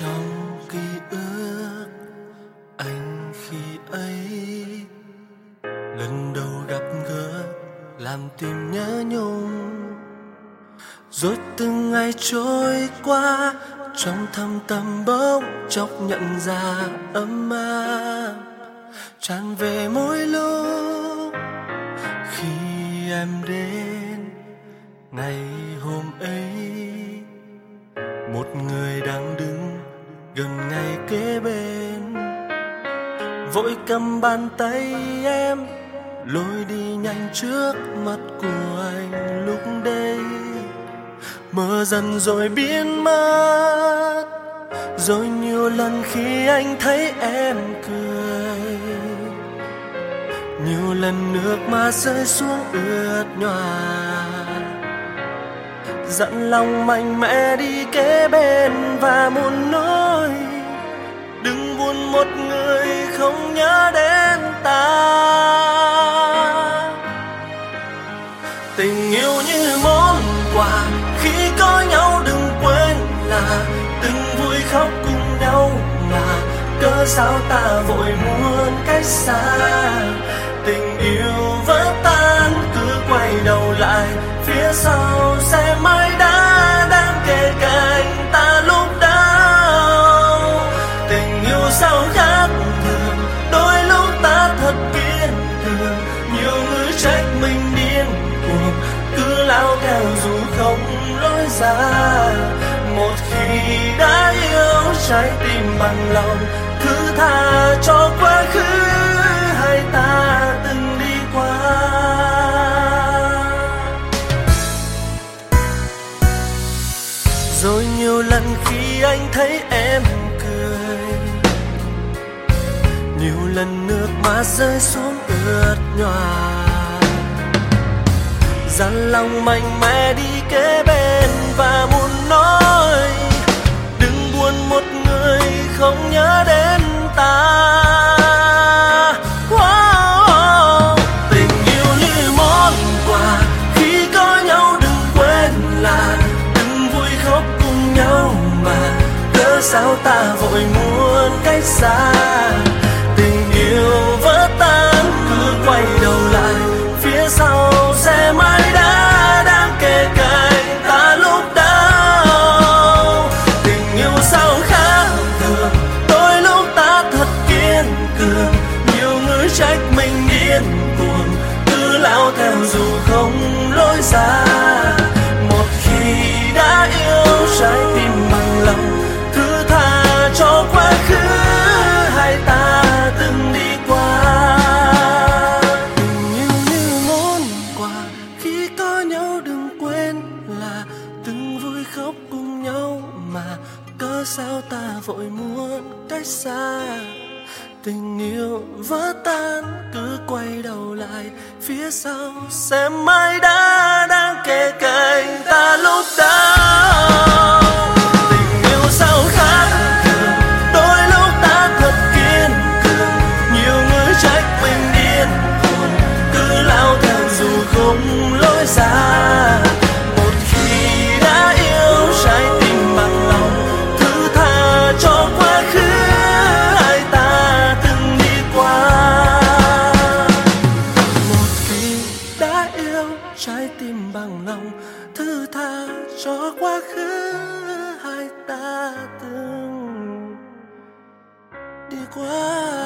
trong ký ức, anh khi ấy lần đầu gặp gỡ, làm tim nhớ nhung. Rồi từng ngày trôi qua, trong thâm tâm bỗng chốc nhận ra ấm áp, tràn về mỗi lúc khi em đến. Ngày hôm ấy cầm bàn tay em, lôi đi nhanh trước mặt của anh lúc đây. Mơ dần rồi biến mất, rồi nhiều lần khi anh thấy em cười. Nhiều lần nước mắt rơi xuống ướt nhòa, dặn lòng mạnh mẽ đi kế bên và muốn nói tình yêu như món quà. Khi có nhau đừng quên là từng vui khóc cùng nhau mà cớ sao ta vội muốn cách xa. Tình yêu vỡ tan cứ quay đầu lại phía sau. Trái tim bằng lòng. Thứ tha cho quá khứ, hai ta từng đi qua. Rồi nhiều lần khi anh thấy em cười, nhiều lần nước mắt rơi xuống ướt nhòa dằn lòng mạnh mẽ đi kế bên và muốn nói không nhớ đến ta Wow. tình yêu như món quà, khi có nhau đừng quên là từng vui khóc cùng nhau mà, cớ sao ta vội muốn cách xa dù không lối ra, một khi đã yêu, trái tim bằng lòng thứ tha cho quá khứ, hai ta từng đi qua. Tình yêu như món quà khi có nhau đừng quên là từng vui khóc cùng nhau mà, cớ sao ta vội muốn cách xa? Tình yêu vỡ tan, cứ quay đầu lại, phía sau xem mai đã đang kề cạnh ta lúc đó, tình yêu sao khác? Thường đôi lúc ta thật kiên cường, nhiều người trách mình. Trái tim bằng lòng thứ tha cho quá khứ hai ta từng đi qua.